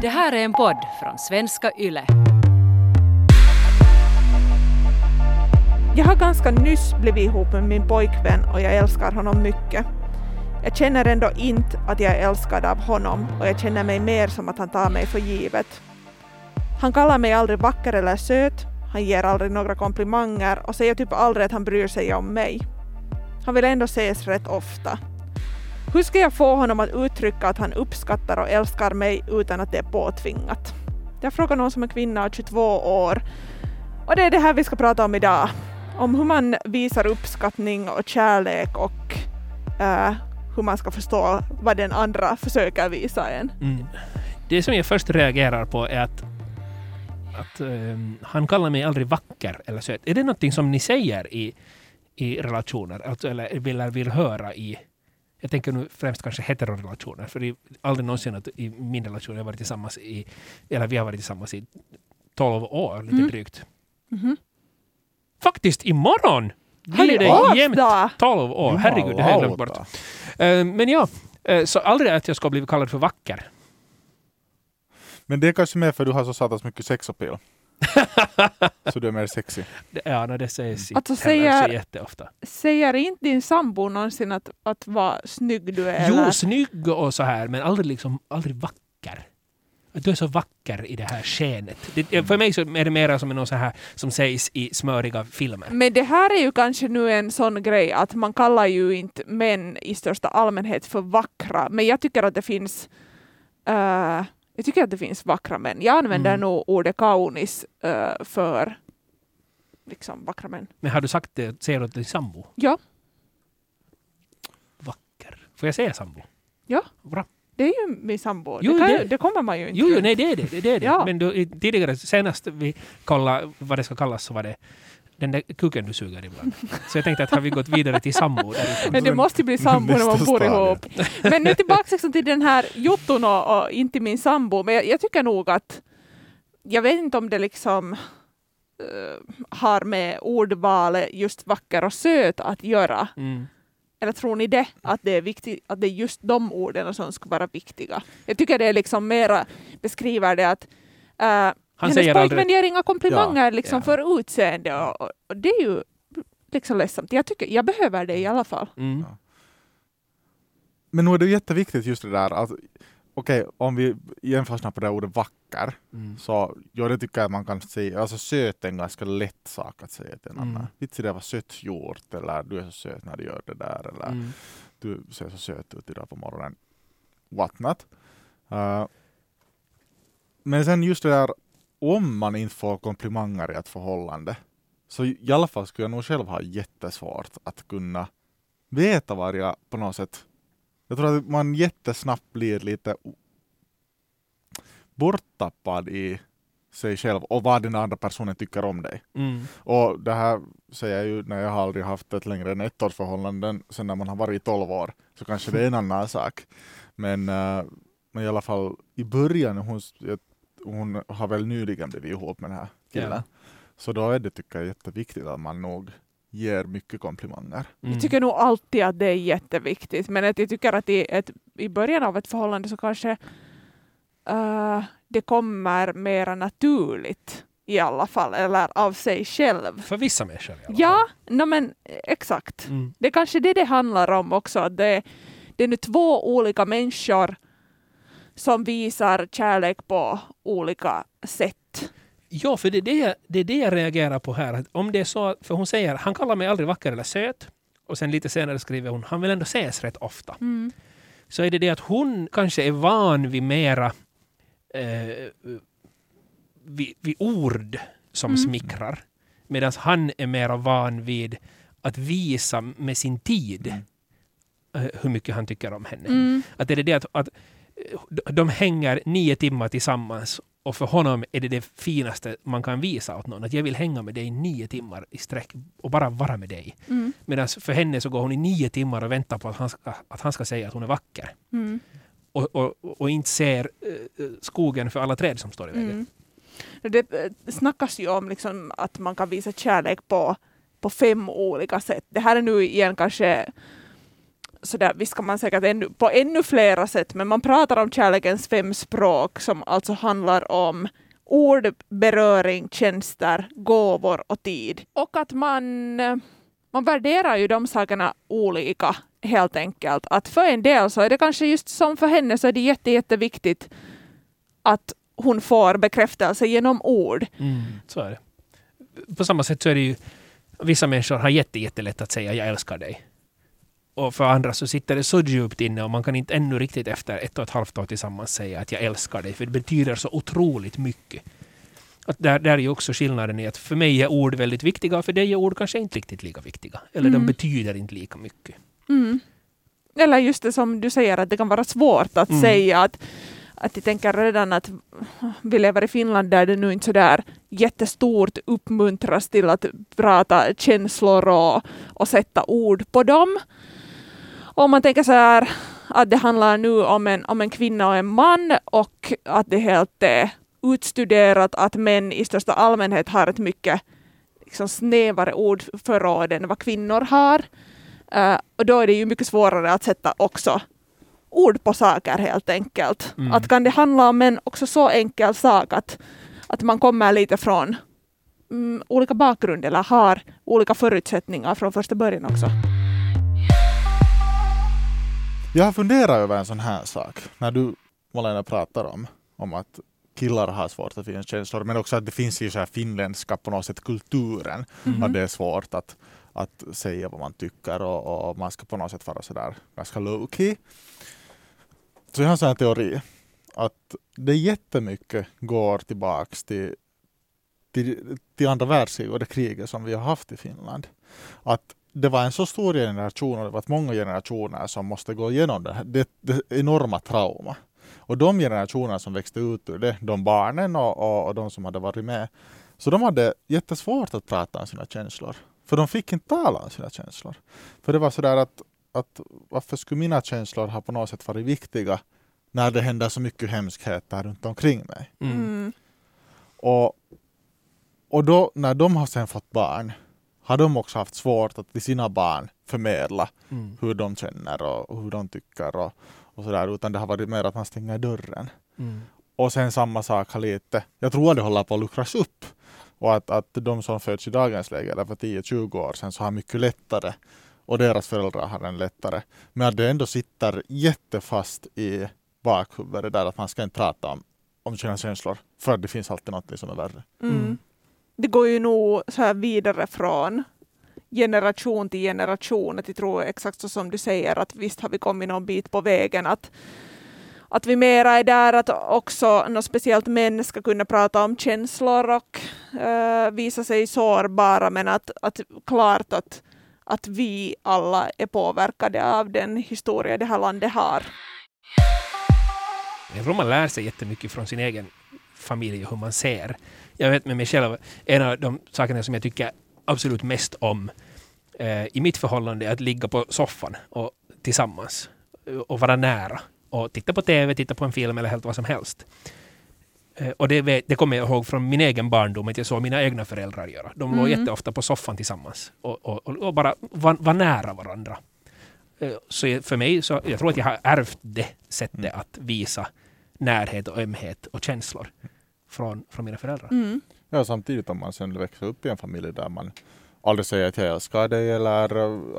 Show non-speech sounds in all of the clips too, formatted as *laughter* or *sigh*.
Det här är en podd från svenska YLE. Jag har ganska nyss blivit ihop med min pojkvän och jag älskar honom mycket. Jag känner ändå inte att jag är älskad av honom och jag känner mig mer som att han tar mig för givet. Han kallar mig aldrig vacker eller söt, han ger aldrig några komplimanger och säger typ aldrig att han bryr sig om mig. Han vill ändå ses rätt ofta. Hur ska jag få honom att uttrycka att han uppskattar och älskar mig utan att det är påtvingat? Jag frågar någon som är kvinna och 22 år. Och det är det här vi ska prata om idag. Om hur man visar uppskattning och kärlek och uh, hur man ska förstå vad den andra försöker visa en. Mm. Det som jag först reagerar på är att, att um, han kallar mig aldrig vacker eller söt. Är det någonting som ni säger i, i relationer? Alltså, eller vill, vill höra i jag tänker nu främst kanske heterorelationer, för det är aldrig någonsin att i min relation jag har varit tillsammans i, eller vi har varit tillsammans i 12 år, lite mm. drygt. Mm. Faktiskt imorgon blir det jämnt 12 år. Herregud, det har jag glömt bort. Uh, men ja, uh, så aldrig att jag ska bli kallad för vacker. Men det är kanske mer för att du har så satans mycket sexappeal. *laughs* så du är mer sexy? Ja, no, det sägs inte alltså, säger, jätteofta. Säger inte din sambo någonsin att, att vad snygg du är? Jo, eller? snygg och så här, men aldrig, liksom, aldrig vacker. Du är så vacker i det här skenet. Det, för mig så är det mer som något så här som sägs i smöriga filmer. Men det här är ju kanske nu en sån grej att man kallar ju inte män i största allmänhet för vackra. Men jag tycker att det finns uh, jag tycker att det finns vackra män. Jag använder mm. nog ordet kaunis uh, för liksom vackra män. Men har du sagt det, säger du till sambo? Ja. Vacker. Får jag säga sambo? Ja. Bra. Det är ju min sambo. Jo, det, det, det, kommer man ju inte Jo, jo nej det är det. det, är det. Ja. Men du, tidigare, senast vi kollade vad det ska kallas så var det den där kuken du suger ibland. Så jag tänkte att har vi gått vidare till sambo Men det måste bli *laughs* sambo när man bor ihop. Men nu tillbaka liksom till den här jotton och, och inte min sambo. Men jag, jag, tycker nog att jag vet inte om det liksom uh, har med ordvalet just vacker och söt att göra. Mm. Eller tror ni det? Att det är viktigt, att det är just de orden som ska vara viktiga. Jag tycker det är liksom mera beskriver det att uh, han hennes pojkvän aldrig... ger inga komplimanger ja, liksom ja. för utseende och, och, det är ju liksom ledsamt. Jag, tycker, jag behöver det i alla fall. Mm. Ja. Men nu är det jätteviktigt just det där att okej, okay, om vi jämför på det ordet vacker, mm. så ja, det tycker jag man kan säga, alltså söt är en ganska lätt sak att säga till en mm. annan. Vitsi det var sött gjort, eller du är så söt när du gör det där, eller mm. du ser så söt ut idag på morgonen. What not. Uh, men sen just det där om man inte får komplimanger i ett förhållande, så i alla fall skulle jag nog själv ha jättesvårt att kunna veta vad jag på något sätt... Jag tror att man jättesnabbt blir lite borttappad i sig själv och vad den andra personen tycker om dig. Mm. Och det här säger jag ju när jag har aldrig haft ett längre än ett års förhållanden, sen när man har varit i tolv år, så kanske det är en annan sak. Men, uh, men i alla fall i början, hon, jag hon har väl nyligen blivit ihop med den här killen. Ja. Så då är det tycker jag jätteviktigt att man nog ger mycket komplimanger. Mm. Jag tycker nog alltid att det är jätteviktigt, men att jag tycker att i, ett, i början av ett förhållande så kanske uh, det kommer mera naturligt i alla fall, eller av sig själv. För vissa människor? Ja, no, men exakt. Mm. Det är kanske det det handlar om också, att det, det är nu två olika människor som visar kärlek på olika sätt. Ja, för det är det, det är det jag reagerar på här. Om det är så, för hon säger han kallar mig aldrig vacker eller söt. Och sen lite senare skriver hon han vill ändå ses rätt ofta. Mm. Så är det det att hon kanske är van vid mera eh, vid, vid, ord som mm. smickrar. Medan han är mera van vid att visa med sin tid mm. Eh, hur mycket han tycker om henne. Mm. Att är det det att, att de hänger nio timmar tillsammans och för honom är det det finaste man kan visa åt någon. Att jag vill hänga med dig nio timmar i sträck och bara vara med dig. Mm. Medan för henne så går hon i nio timmar och väntar på att han ska, att han ska säga att hon är vacker. Mm. Och, och, och, inte ser uh, skogen för alla träd som står i vägen. Mm. Det eh, snackas ju om liksom att man kan visa kärlek på, på fem olika sätt. Det här är nu igen kanske sådär, visst kan man säkert ännu, på ännu flera sätt, men man pratar om kärlekens fem språk som alltså handlar om ord, beröring, tjänster, gåvor och tid. Och att man, man värderar ju de sakerna olika helt enkelt. Att för en del så är det kanske just som för henne så är det jätte, jätteviktigt att hon får bekräftelse genom ord. Mm, så är det. På samma sätt så är det ju vissa människor har jätte, jättelätt att säga jag älskar dig. Och för andra så sitter det så djupt inne och man kan inte ännu riktigt efter ett och ett halvt år tillsammans säga att jag älskar dig, för det betyder så otroligt mycket. Att där, där är ju också skillnaden i att för mig är ord väldigt viktiga och för dig är ord kanske inte riktigt lika viktiga. Eller Mm. de betyder inte lika mycket. Mm. Eller just det som du säger, att det kan vara svårt att Mm. säga att, att jag tänker redan att vi lever i Finland där det nu inte så där jättestort uppmuntras till att prata känslor och, och sätta ord på dem. Om man tänker så här att det handlar nu om en, om en kvinna och en man och att det helt är utstuderat att män i största allmänhet har ett mycket liksom, snävare ordförråd än vad kvinnor har. Eh, och då är det ju mycket svårare att sätta också ord på saker helt enkelt. Mm. Att kan det handla om en också så enkel sak att, att man kommer lite från mm, olika bakgrund eller har olika förutsättningar från första början också. Jag har funderat över en sån här sak. När du, Malena, pratar om, om att killar har svårt att finna känslor, men också att det finns ju så här finländska på något sätt kulturen, att det är svårt att, att säga vad man tycker och, och man ska på något sätt vara sådär ganska low key. Så jag har en sån här teori att det jättemycket går tillbaks till, till, till andra världskriget och det kriget som vi har haft i Finland. Att det var en så stor generation och det var många generationer som måste gå igenom det, här, det, det enorma trauma. Och de generationer som växte ut ur det, de barnen och, och, och de som hade varit med, så de hade jättesvårt att prata om sina känslor. För de fick inte tala om sina känslor. För det var sådär att, att varför skulle mina känslor ha på något sätt varit viktiga när det händer så mycket hemskheter runt omkring mig? Mm. Mm. Och, och då när de har sen fått barn har de också haft svårt att till sina barn förmedla Mm. hur de känner och hur de tycker och, och sådär, utan det har varit mer att man stänger dörren. Mm. Och sen samma sak har lite, jag tror att det håller på att luckras upp. Och att, att de som föds i dagens läge, eller för 10-20 år sedan, så har mycket lättare och deras föräldrar har den lättare. Men att det ändå sitter jättefast i bakhuvudet det där att man ska inte prata om, om sina känslor, för det finns alltid något som är värre. Mm. Det går ju nog så här vidare från generation till generation. Att jag tror exakt så som du säger att visst har vi kommit någon bit på vägen. Att, att vi mera är där att också något speciellt män ska kunna prata om känslor och uh, visa sig sårbara. Men att, att klart att, att vi alla är påverkade av den historia det här landet har. Jag tror man lär sig jättemycket från sin egen familj och hur man ser. Jag vet med mig själv, en av de sakerna som jag tycker absolut mest om eh, i mitt förhållande är att ligga på soffan och tillsammans eh, och vara nära och titta på TV, titta på en film eller helt vad som helst. Eh, och det, vet, det kommer jag ihåg från min egen barndom att jag såg mina egna föräldrar göra. De låg Mm. jätteofta på soffan tillsammans och, och, och, bara var, var nära varandra. Eh, Så för mig, så, jag tror att jag har ärvt det sättet Mm. att visa närhet och ömhet och känslor från, från mina föräldrar. Mm. Ja, samtidigt om man sen växer upp i en familj där man aldrig säger att jag älskar dig eller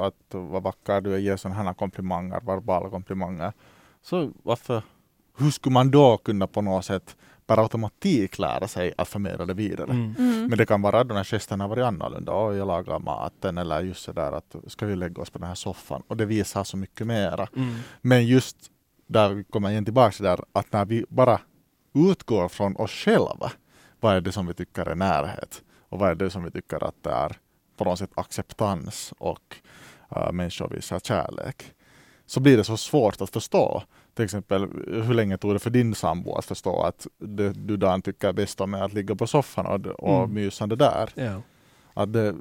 att vad vacker du är, ger sådana här komplimanger, verbala komplimanger. Så varför, hur skulle man då kunna på något sätt per automatik lära sig att förmedla det vidare? Mm. Mm. Men det kan vara de här gesterna har varit annorlunda. Och jag lagar maten eller just sådär att ska vi lägga oss på den här soffan? Och det visar så mycket mera. Mm. Men just där kommer igen tillbaka till där att när vi bara utgår från oss själva, vad är det som vi tycker är närhet? Och vad är det som vi tycker att det är på något sätt acceptans och uh, människor visar kärlek? Så blir det så svårt att förstå. Till exempel, hur länge tog det för din sambo att förstå att det du Dan tycker bäst om är att ligga på soffan och, och Mm. mysande där? Ja. Att det,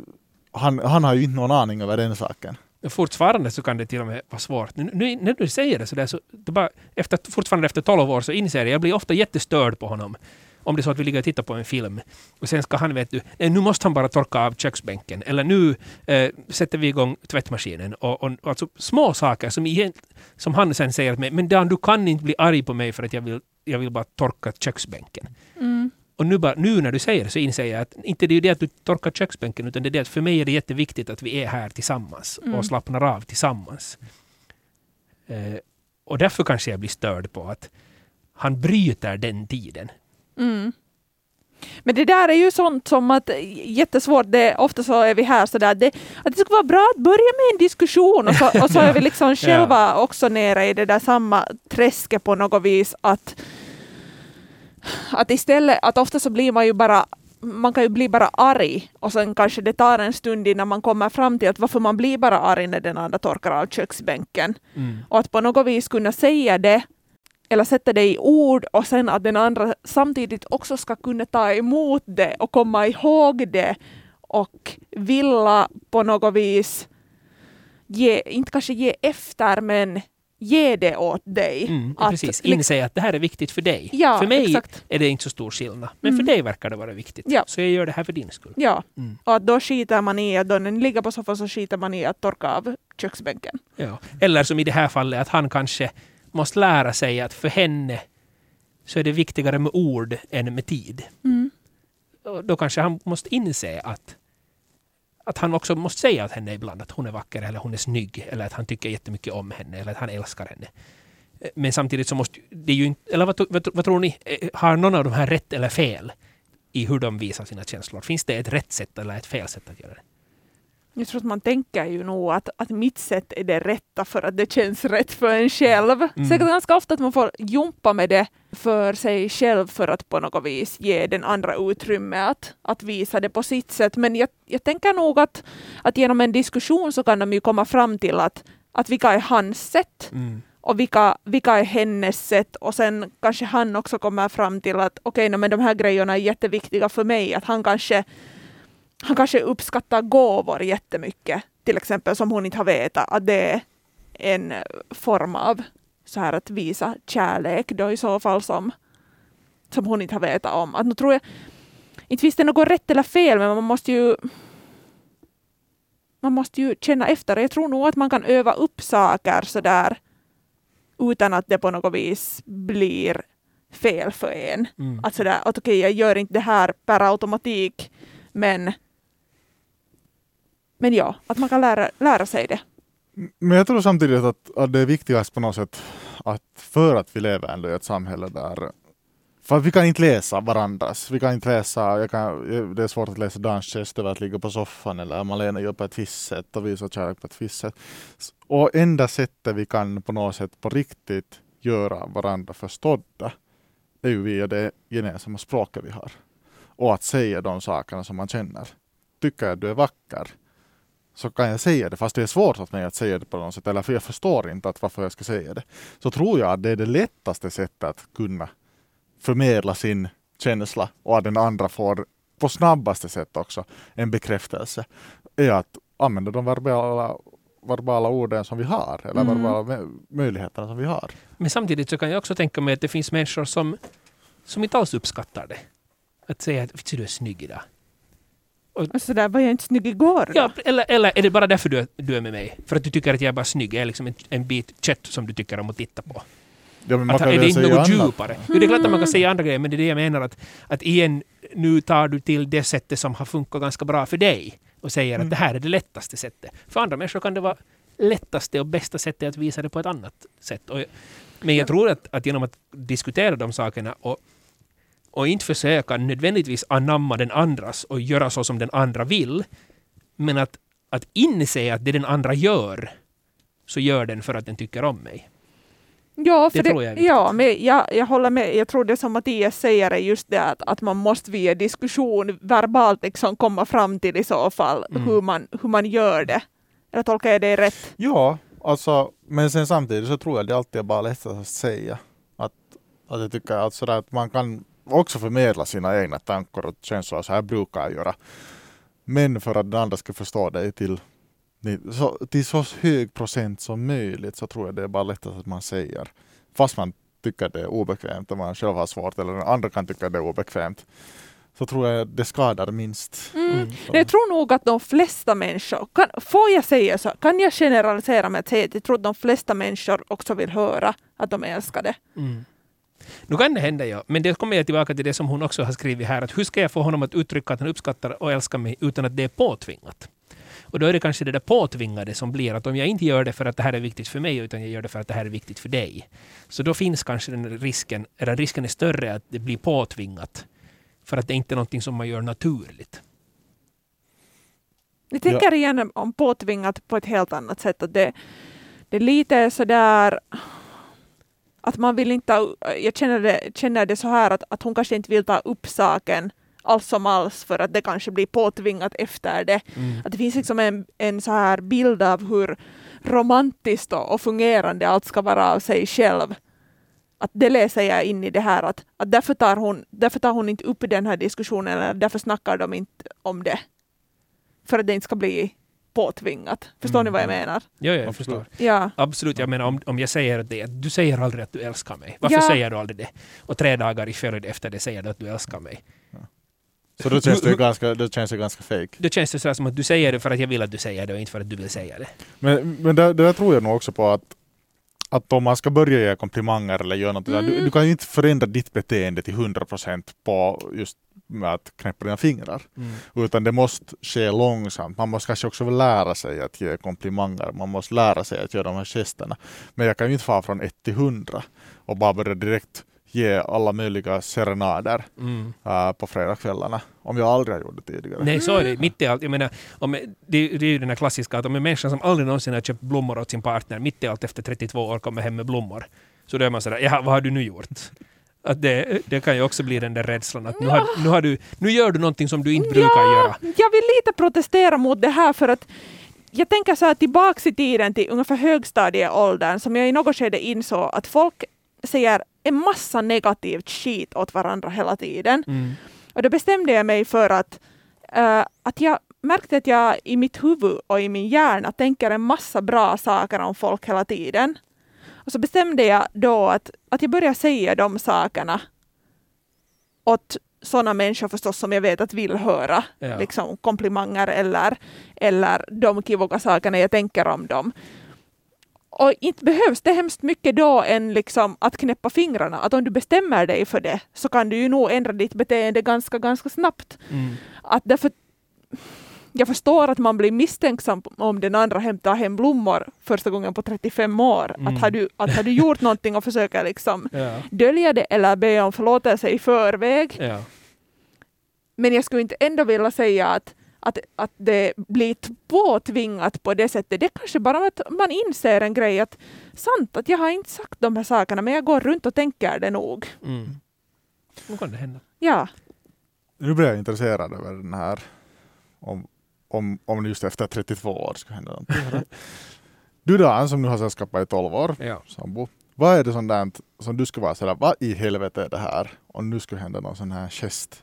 han, han har ju inte någon aning över den saken. Fortfarande så kan det till och med vara svårt. Nu, nu, när du säger det så där så, det bara, efter, fortfarande efter 12 år så inser jag, jag blir ofta jättestörd på honom. om det är så att vi ligger och tittar på en film och sen ska han, vet du, nej, nu måste han bara torka av köksbänken eller nu eh, sätter vi igång tvättmaskinen. Och, och, och alltså små saker som, igen, som han sen säger till mig. men Dan, du kan inte bli arg på mig för att jag vill, jag vill bara torka köksbänken. Mm. Och nu, bara, nu när du säger så inser jag att inte det är det att du torkar köksbänken utan det är det att för mig är det jätteviktigt att vi är här tillsammans Mm. och slappnar av tillsammans. Eh, och därför kanske jag blir störd på att han bryter den tiden. Mm. Men det där är ju sånt som att jättesvårt, det, ofta så är vi här sådär, det, att det skulle vara bra att börja med en diskussion och så, och så *laughs* är vi liksom själva också nere i det där samma träsket på något vis att, att istället, att ofta så blir man ju bara man kan ju bli bara arg och sen kanske det tar en stund innan man kommer fram till att varför man blir bara arg när den andra torkar av köksbänken. Mm. Och att på något vis kunna säga det eller sätta det i ord och sen att den andra samtidigt också ska kunna ta emot det och komma ihåg det och vilja på något vis ge, inte kanske ge efter men ge det åt dig. Mm, Att precis, liksom- inse att det här är viktigt för dig. Ja, för mig exakt. är det inte så stor skillnad, men Mm. för dig verkar det vara viktigt. Ja. Så jag gör det här för din skull. Ja, Mm. och att då skiter man i då den ligger på soffan så skiter man i att torka av köksbänken. Ja. Eller som i det här fallet att han kanske måste lära sig att för henne så är det viktigare med ord än med tid. Mm. Då kanske han måste inse att, att han också måste säga åt henne ibland att hon är vacker eller hon är snygg eller att han tycker jättemycket om henne eller att han älskar henne. Eh, men samtidigt så måste det ju inte, eller vad, vad, vad tror ni, eh, eh, har någon av de här rätt eller fel i hur de visar sina känslor? Finns det ett rätt sätt eller ett fel sätt att göra det? Jag tror att man tänker ju nog att, att mitt sätt är det rätta för att det känns rätt för en själv. Mm. Säkert ganska ofta att man får jumpa med det för sig själv för att på något vis ge den andra utrymme att, att visa det på sitt sätt. Men jag, jag tänker nog att, att genom en diskussion så kan de ju komma fram till att, att vilka är hans sätt Mm. och vilka, vilka är hennes sätt och sen kanske han också kommer fram till att okej, okay, men de här grejerna är jätteviktiga för mig. Att han kanske, han kanske uppskattar gåvor jättemycket, till exempel som hon inte har vetat att det är en form av så här att visa kärlek då i så fall som, som hon inte har vetat om. Att nu tror jag, inte finns det något rätt eller fel, men man måste ju man måste ju känna efter. Jag tror nog att man kan öva upp saker sådär utan att det på något vis blir fel för en. Mm. Att sådär, att okej, jag gör inte det här per automatik, men men ja, att man kan lära, lära sig det. Men jag tror samtidigt att, att det är viktigast på något sätt att för att vi lever ändå i ett samhälle där för att vi kan inte läsa varandras. Vi kan inte läsa, jag kan, det är svårt att läsa Dans gest över att ligga på soffan eller Malena gör på ett visst sätt och visar kärlek på ett visst sätt. Och enda sättet vi kan på något sätt på riktigt göra varandra förstådda är ju via det gemensamma språket vi har. Och att säga de sakerna som man känner. Tycker jag att du är vacker så kan jag säga det, fast det är svårt för mig att säga det på något sätt, eller för jag förstår inte att varför jag ska säga det. Så tror jag att det är det lättaste sättet att kunna förmedla sin känsla och att den andra får på snabbaste sätt också en bekräftelse, är att använda de verbala, verbala orden som vi har, eller Mm. verbala mö- möjligheterna som vi har. Men samtidigt så kan jag också tänka mig att det finns människor som, som inte alls uppskattar det. Att säga att "Vitsi, du är snygg idag. Och så där var jag inte snygg igår. då? Ja, eller, eller är det bara därför du är, du är med mig? För att du tycker att jag är bara snygg? Jag är liksom en, en bit kött som du tycker om att titta på. Ja, men man Att, kan är ju det inte något annat. djupare? Jo, det är klart att man kan säga andra grejer, men det är det jag menar att, att igen, nu tar du till det sättet som har funkat ganska bra för dig och säger Mm. att det här är det lättaste sättet. För andra människor kan det vara lättaste och bästa sättet att visa det på ett annat sätt. Och, men jag tror att, att genom att diskutera de sakerna och, och inte försöka nödvändigtvis anamma den andras och göra så som den andra vill, men att, att inse att det den andra gör, så gör den för att den tycker om mig. Ja, för Det det, jag ja men jag, jag håller med. Jag tror det som Mattias säger är just det att, att man måste via diskussion verbalt liksom komma fram till i så fall Mm. hur, man, hur man gör det. Eller tolkar jag det rätt? Ja, alltså, men sen samtidigt så tror jag det alltid är bara lättast att säga. Att, att jag tycker att, sådär, att man kan också förmedla sina egna tankar och känslor, så här brukar jag göra. Men för att den andra ska förstå dig till, så, till så hög procent som möjligt så tror jag det är bara lättast att man säger. Fast man tycka det är obekvämt om man själv har svårt eller den andra kan tycka det är obekvämt så tror jag det skadar minst. Mm. Jag tror nog att de flesta människor, kan, får jag säga så, kan jag generalisera med att säga att jag tror att de flesta människor också vill höra att de är älskade. Mm. Nu kan det hända, ja. Men det kommer jag tillbaka till det som hon också har skrivit här. Att hur ska jag få honom att uttrycka att han uppskattar och älskar mig utan att det är påtvingat? Och då är det kanske det där påtvingade som blir att om jag inte gör det för att det här är viktigt för mig utan jag gör det för att det här är viktigt för dig. Så då finns kanske den risken, eller risken är större att det blir påtvingat. För att det inte är någonting som man gör naturligt. Jag tänker ja. igen om påtvingat på ett helt annat sätt. Att det, det är lite sådär att man vill inte, jag känner det, känner det så här att, att hon kanske inte vill ta upp saken alls som alls för att det kanske blir påtvingat efter det. Mm. Att det finns liksom en, en så här bild av hur romantiskt och, och fungerande allt ska vara av sig själv. Att det läser jag in i det här att, att därför, tar hon, därför tar hon inte upp den här diskussionen eller därför snackar de inte om det. För att det inte ska bli påtvingat. Förstår mm. ni vad jag menar? Ja, ja jag förstår. Ja. Absolut. Jag menar om, om jag säger det, du säger aldrig att du älskar mig. Varför ja. säger du aldrig det? Och tre dagar i följd efter det säger du att du älskar mig. Ja. Så då känns det ju ganska, då känns det ganska fake. Då känns det så som att du säger det för att jag vill att du säger det och inte för att du vill säga det. Men, men det, det tror jag nog också på att att om man ska börja ge komplimanger eller göra något, mm. du, du, kan ju inte förändra ditt beteende till 100% på just med att knäppa dina fingrar. Mm. Utan det måste ske långsamt. Man måste kanske också lära sig att ge komplimanger. Man måste lära sig att göra de här gesterna. Men jag kan ju inte fara från 1 till 100 och bara börja direkt ge alla möjliga serenader mm. uh, på fredagskvällarna. Om jag aldrig har gjort det tidigare. Nej, så är det. Mitt i allt. Jag menar, om, det, det är ju den här klassiska att om en människa som aldrig någonsin har köpt blommor åt sin partner mitt i allt efter 32 år kommer hem med blommor. Så då är man sådär, ja, vad har du nu gjort? Att det, det kan ju också bli den där rädslan att nu, har, nu, har du, nu gör du någonting som du inte brukar ja, göra. Jag vill lite protestera mot det här för att jag tänker så här tillbaks i tiden till ungefär högstadieåldern som jag i något skede insåg att folk säger en massa negativt skit åt varandra hela tiden. Mm. Och då bestämde jag mig för att, uh, att jag märkte att jag i mitt huvud och i min hjärna tänker en massa bra saker om folk hela tiden. Och så bestämde jag då att, att jag börjar säga de sakerna åt sådana människor förstås som jag vet att vill höra ja. liksom, komplimanger eller, eller de kivoga sakerna jag tänker om dem. Och inte behövs det hemskt mycket då än liksom att knäppa fingrarna. Att om du bestämmer dig för det så kan du ju nog ändra ditt beteende ganska, ganska snabbt. Mm. Att därför, jag förstår att man blir misstänksam om den andra hämtar hem blommor första gången på 35 år. Mm. Att, har du, att har du gjort någonting och försöker liksom *laughs* ja. dölja det eller be om förlåtelse i förväg. Ja. Men jag skulle inte ändå vilja säga att att, att det blir påtvingat på det sättet. Det är kanske bara att man inser en grej att sant att jag har inte sagt de här sakerna men jag går runt och tänker det nog. Mm. Nu kan det hända. Ja. Nu blir jag intresserad över den här om, om, om just efter 32 år ska hända någonting. du Dan som nu har sällskapet i 12 år, ja. sambo. Vad är det sånt där som du skulle vara sådär, vad i helvete är det här? Och nu skulle hända någon sån här gest.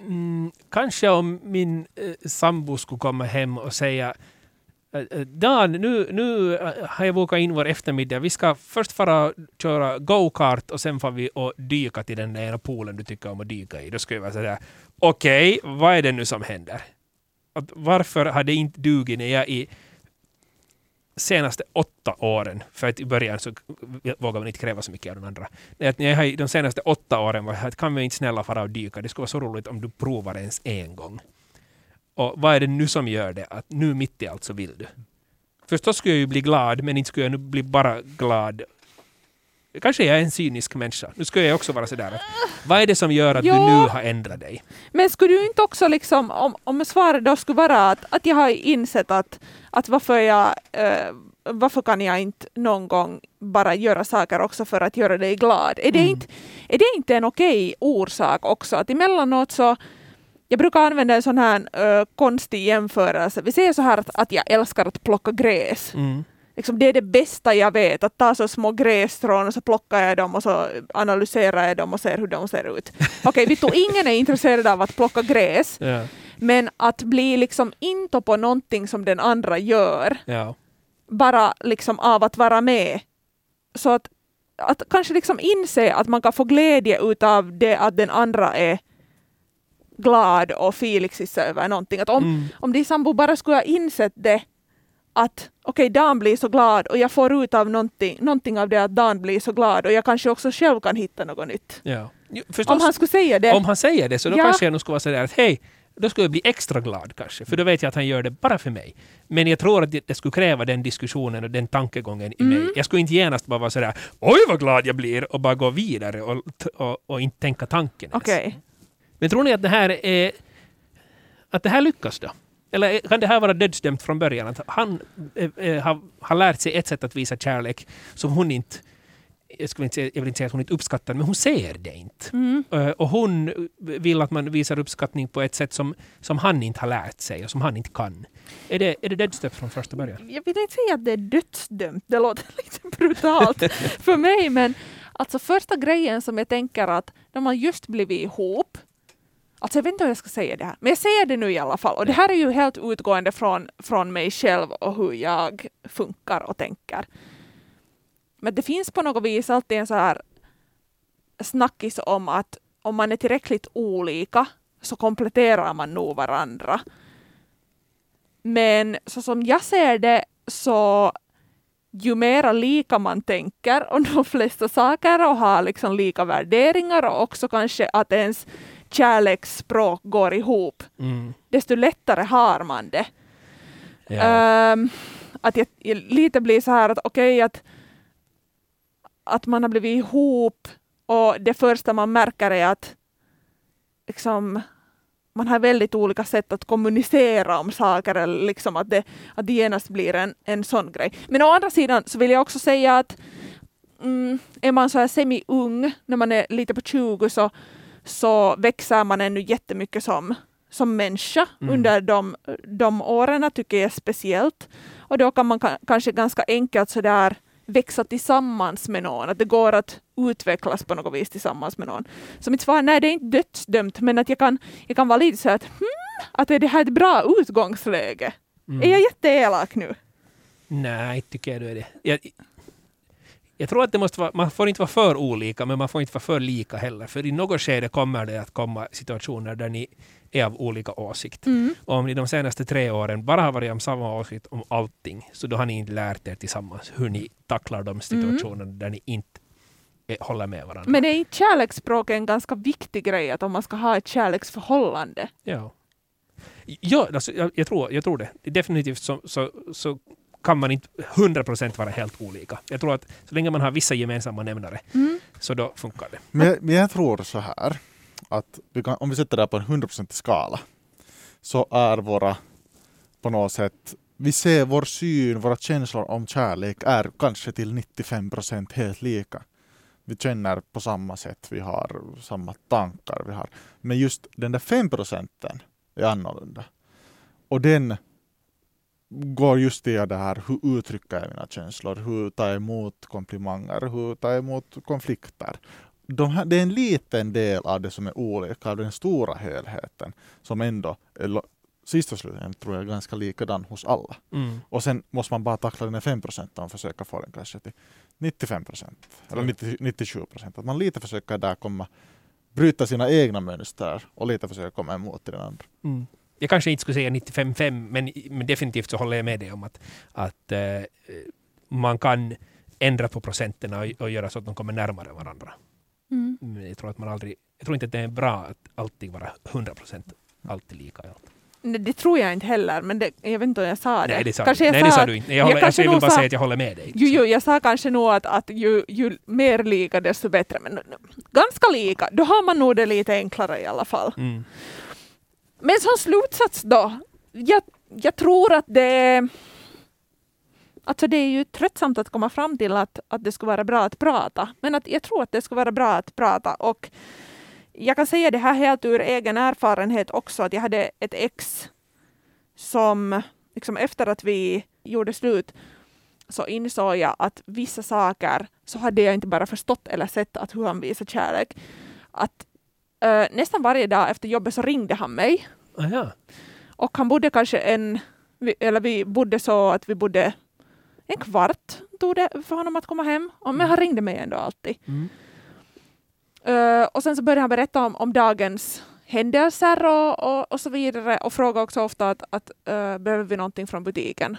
Mm, kanske om min eh, sambo skulle komma hem och säga Eh, eh, Dan, nu, nu eh, har jag bokat in vår eftermiddag. Vi ska först fara köra go-kart och sen får vi och dyka till den där ena poolen du tycker om att dyka i. Då skulle jag vara sådär, okej, okay, vad är det nu som händer? Att varför har det inte dugit när jag i senaste åtta åren, för att i början så vågar man inte kräva så mycket av de andra. Att jag har de senaste åtta åren varit att kan vi inte snälla fara och dyka? Det skulle vara så roligt om du provar ens en gång. Och vad är det nu som gör det att nu mitt i allt så vill du? Förstås skulle jag ju bli glad, men inte skulle jag nu bli bara glad Kanske jag är en cynisk människa. Nu skulle jag också vara sådär. Vad är det som gör att ja. du nu har ändrat dig? Men skulle du inte också liksom, om, om svaret då skulle vara att, att jag har insett att, att varför jag eh, varför kan jag inte någon gång bara göra saker också för att göra dig glad? Är det, mm. inte, är det inte en okej orsak också? Att emellanåt så jag brukar använda en sån här uh, konstig jämförelse. Vi säger så här att, att jag älskar att plocka gräs. Mm liksom, det är det bästa jag vet, att ta så små grässtrån och så plockar jag dem och så analyserar jag dem och ser hur de ser ut. *laughs* Okej, okay, ingen är intresserad av att plocka gräs, ja. men att bli liksom inte på någonting som den andra gör, ja. bara liksom av att vara med, så att, att kanske liksom inse att man kan få glädje utav det att den andra är glad och filixis över någonting. Att om, Mm. om din sambo bara skulle ha insett det att okej, Dan blir så glad och jag får ut av någonting, någonting av det att Dan blir så glad och jag kanske också själv kan hitta något nytt. Ja. Jo, Om Förstås, han skulle säga det. om han säger det så då Ja. kanske jag nog skulle vara sådär att hej, då skulle jag bli extra glad kanske, för då vet jag att han gör det bara för mig. Men jag tror att det, skulle kräva den diskussionen och den tankegången i Mm. mig. Jag skulle inte genast bara vara sådär oj vad glad jag blir och bara gå vidare och, och, och inte tänka tanken ens. Okej. Men tror ni att det här är att det här lyckas då? Eller kan det här vara dödsdömt från början? Att han eh, har, har lärt sig ett sätt att visa kärlek som hon inte jag, skulle inte säga, jag vill inte säga att hon inte uppskattar, men hon ser det inte. Mm. Eh, Och hon vill att man visar uppskattning på ett sätt som, som han inte har lärt sig och som han inte kan. Är det, är det dödsdömt från första början? Jag vill inte säga att det är dödsdömt, det låter *laughs* lite brutalt för mig, men alltså första grejen som jag tänker att när man just blivit ihop, alltså jag vet inte hur jag ska säga det här, men jag säger det nu i alla fall, och det här är ju helt utgående från, från mig själv och hur jag funkar och tänker. Men det finns på något vis alltid en så här snackis om att om man är tillräckligt olika så kompletterar man nog varandra. Men så som jag ser det så ju mera lika man tänker om de flesta saker och har liksom lika värderingar och också kanske att ens kärleksspråk går ihop, Mm. desto lättare har man det. Ja. Ehm, att jag, jag lite blir så här att okej att, att man har blivit ihop och det första man märker är att liksom, man har väldigt olika sätt att kommunicera om saker, eller liksom att, det, att det genast blir en, en sån grej. Men å andra sidan så vill jag också säga att mm, är man så här semi-ung, när man är lite på 20, så, så växer man ännu jättemycket som, som människa Mm. under de, de åren, tycker jag speciellt. Och då kan man ka- kanske ganska enkelt så där växa tillsammans med någon, att det går att utvecklas på något vis tillsammans med någon. Så mitt svar, nej det är inte dödsdömt, men att jag kan, jag kan vara lite så att hmm, att är det här ett bra utgångsläge? Mm. Är jag jätteelak nu? Nej, tycker jag du är det. Jag, jag tror att det måste vara, man får inte vara för olika, men man får inte vara för lika heller. För i något skede kommer det att komma situationer där ni är av olika åsikt. Mm. Och om ni de senaste tre åren bara har varit om samma åsikt om allting, så då har ni inte lärt er tillsammans hur ni tacklar de situationer där ni inte håller med varandra. Men är inte kärleksspråk en ganska viktig grej, att om man ska ha ett kärleksförhållande? Ja, ja alltså, jag, jag, tror, jag tror det. Definitivt så, så, så kan man inte 100% vara helt olika. Jag tror att så länge man har vissa gemensamma nämnare Mm. så då funkar det. Men, men jag tror så här att vi kan, om vi sätter det på en 100% skala så är våra på något sätt vi ser vår syn, våra känslor om kärlek är kanske till 95% helt lika. Vi känner på samma sätt, vi har samma tankar. Vi har. Men just den där 5% är annorlunda. Och den går just i det här, hur uttrycker jag mina känslor, hur tar jag emot komplimanger, hur tar jag emot konflikter. De här, det är en liten del av det som är olika, av den stora helheten, som ändå är sist och slutligen tror jag är ganska likadan hos alla. Mm. Och sen måste man bara tackla den här 5 procenten och försöka få den kanske till 95 procent, eller Mm. 90, 97 procent. Att man lite försöker där komma, bryta sina egna mönster och lite försöka komma emot till den andra. Mm. Jag kanske inte skulle säga 95-5, men, men definitivt så håller jag med dig om att, att eh, man kan ändra på procenterna och, och göra så att de kommer närmare varandra. Mm. Men jag tror, att man aldrig, jag tror inte att det är bra att alltid vara 100% alltid lika. allt. Nej, det tror jag inte heller, men det, jag vet inte om jag sa det. Nej, det sa, kanske du. jag Nej, sa, det sa du inte. Jag, jag håller, kanske alltså, jag vill bara sa- säga att jag håller med dig. Jo, jo, jag sa kanske nog att, att ju, ju mer lika desto bättre, men ganska lika. Då har man nog det lite enklare i alla fall. Mm. Men som slutsats då, jag, jag tror att det Alltså det är ju tröttsamt att komma fram till att, att det skulle vara bra att prata, men att jag tror att det skulle vara bra att prata. Och jag kan säga det här helt ur egen erfarenhet också, att jag hade ett ex som liksom efter att vi gjorde slut så insåg jag att vissa saker så hade jag inte bara förstått eller sett att hur han visar kärlek. Att eh, nästan varje dag efter jobbet så ringde han mig Aha. och han bodde kanske en, eller vi bodde så att vi bodde en kvart tog det för honom att komma hem. Men han ringde mig ändå alltid. Mm. Uh, och sen så började han berätta om, om dagens händelser och, och, och så vidare och frågade också ofta att, att uh, behöver vi någonting från butiken.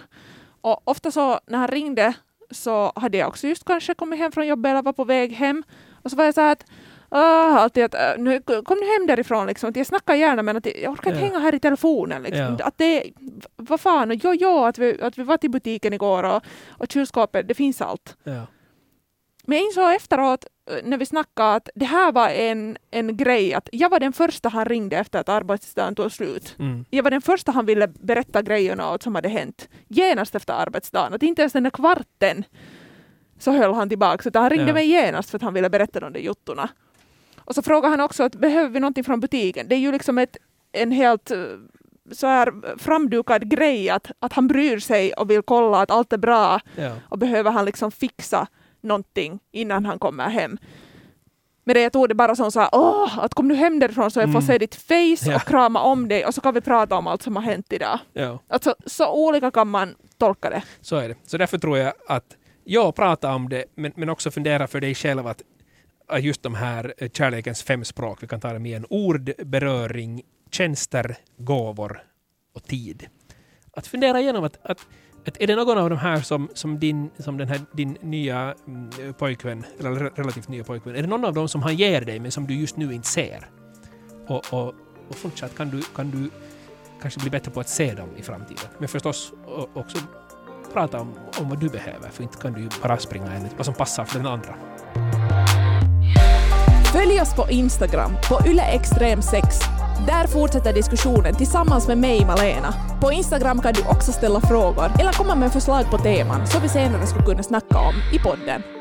Och ofta så när han ringde så hade jag också just kanske kommit hem från jobbet eller var på väg hem. Och så var jag så här att Uh, alltid att, uh, nu, kom nu hem därifrån, liksom. att jag snackar gärna men att jag orkar inte Ja. hänga här i telefonen. Liksom. Ja. Att det, vad fan, och jo, jo, att vi, att vi var till butiken igår och, och kylskåpet, det finns allt. Ja. Men jag insåg efteråt eh, när vi snackade att det här var en, en grej, att jag var den första han ringde efter att arbetsdagen tog slut. Mm. Jag var den första han ville berätta grejerna åt som hade hänt genast efter arbetsdagen. Att inte ens den där kvarten så höll han tillbaka, utan han ringde Ja. mig genast för att han ville berätta de där juttorna. Och så frågade han också att behöver vi någonting från butiken? Det är ju liksom ett, en helt eh, så här framdukad grej att, att han bryr sig och vill kolla att allt är bra Ja. och behöver han liksom fixa någonting innan han kommer hem. Men det jag tog det bara som så här, åh, att kom nu hem därifrån så jag får Mm. se ditt face Ja. och krama om dig och så kan vi prata om allt som har hänt idag. Ja. Alltså så olika kan man tolka det. Så är det. Så därför tror jag att, ja, prata om det, men, men också fundera för dig själv att just de här eh, kärlekens fem språk, vi kan ta dem igen, ord, beröring, tjänster, gåvor och tid. Att fundera igenom att, att, att är det någon av de här som, som, din, som den här, din nya mm, pojkvän, eller relativt nya pojkvän, är det någon av dem som han ger dig men som du just nu inte ser? Och, och, och fortsatt kan du, kan du kanske bli bättre på att se dem i framtiden. Men förstås också prata om, om vad du behöver, för inte kan du ju bara springa enligt vad som passar för den andra. Följ oss på Instagram, på yleextrem6. Där fortsätter diskussionen tillsammans med mig, Malena. På Instagram kan du också ställa frågor eller komma med förslag på teman som vi senare skulle kunna snacka om i podden.